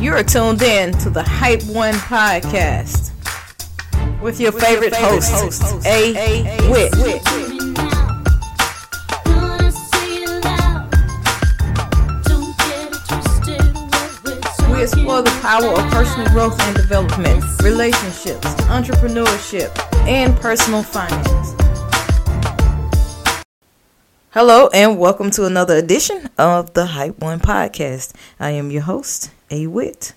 You're tuned in to the Hype One podcast with your favorite host, A. Wit. We explore the power of personal growth and development, relationships, entrepreneurship, and personal finance. Hello, and welcome to another edition of the Hype One podcast. I am your host, A Wit.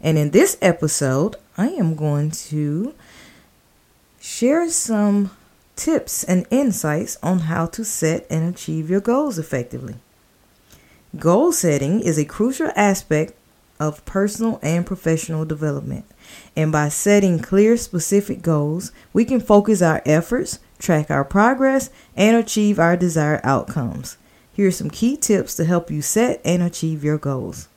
And in this episode, I am going to share some tips and insights on how to set and achieve your goals effectively. Goal setting is a crucial aspect of personal and professional development. And by setting clear, specific goals, we can focus our efforts track our progress, and achieve our desired outcomes. Here are some key tips to help you set and achieve your goals.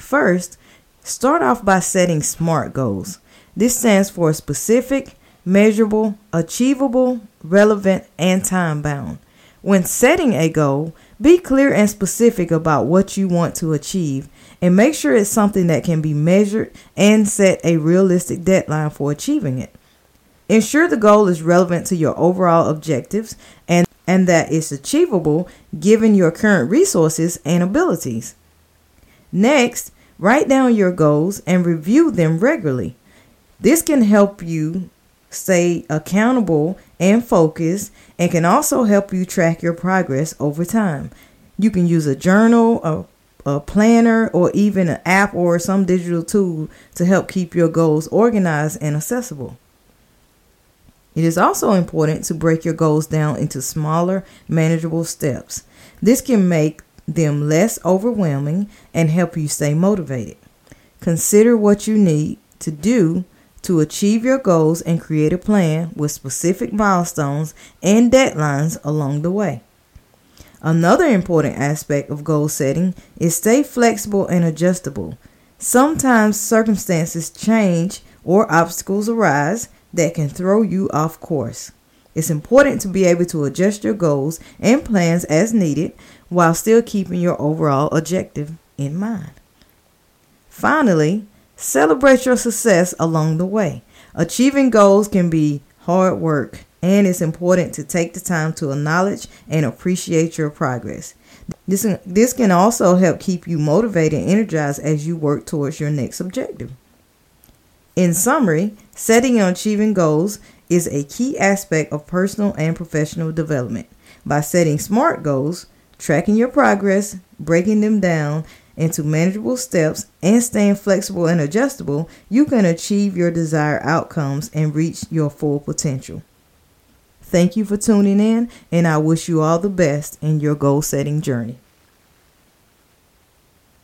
First, start off by setting SMART goals. This stands for specific, measurable, achievable, relevant, and time bound. When setting a goal, be clear and specific about what you want to achieve and make sure it's something that can be measured and set a realistic deadline for achieving it. Ensure the goal is relevant to your overall objectives and, and that it's achievable given your current resources and abilities. Next, write down your goals and review them regularly. This can help you stay accountable and focused and can also help you track your progress over time. You can use a journal, a, a planner, or even an app or some digital tool to help keep your goals organized and accessible. It is also important to break your goals down into smaller, manageable steps. This can make them less overwhelming and help you stay motivated. Consider what you need to do to achieve your goals and create a plan with specific milestones and deadlines along the way. Another important aspect of goal setting is stay flexible and adjustable. Sometimes circumstances change or obstacles arise that can throw you off course. It's important to be able to adjust your goals and plans as needed while still keeping your overall objective in mind. Finally, celebrate your success along the way. Achieving goals can be hard work, and it's important to take the time to acknowledge and appreciate your progress. This, this can also help keep you motivated and energized as you work towards your next objective. In summary, setting and achieving goals is a key aspect of personal and professional development. By setting SMART goals, tracking your progress, breaking them down into manageable steps, and staying flexible and adjustable, you can achieve your desired outcomes and reach your full potential. Thank you for tuning in, and I wish you all the best in your goal setting journey.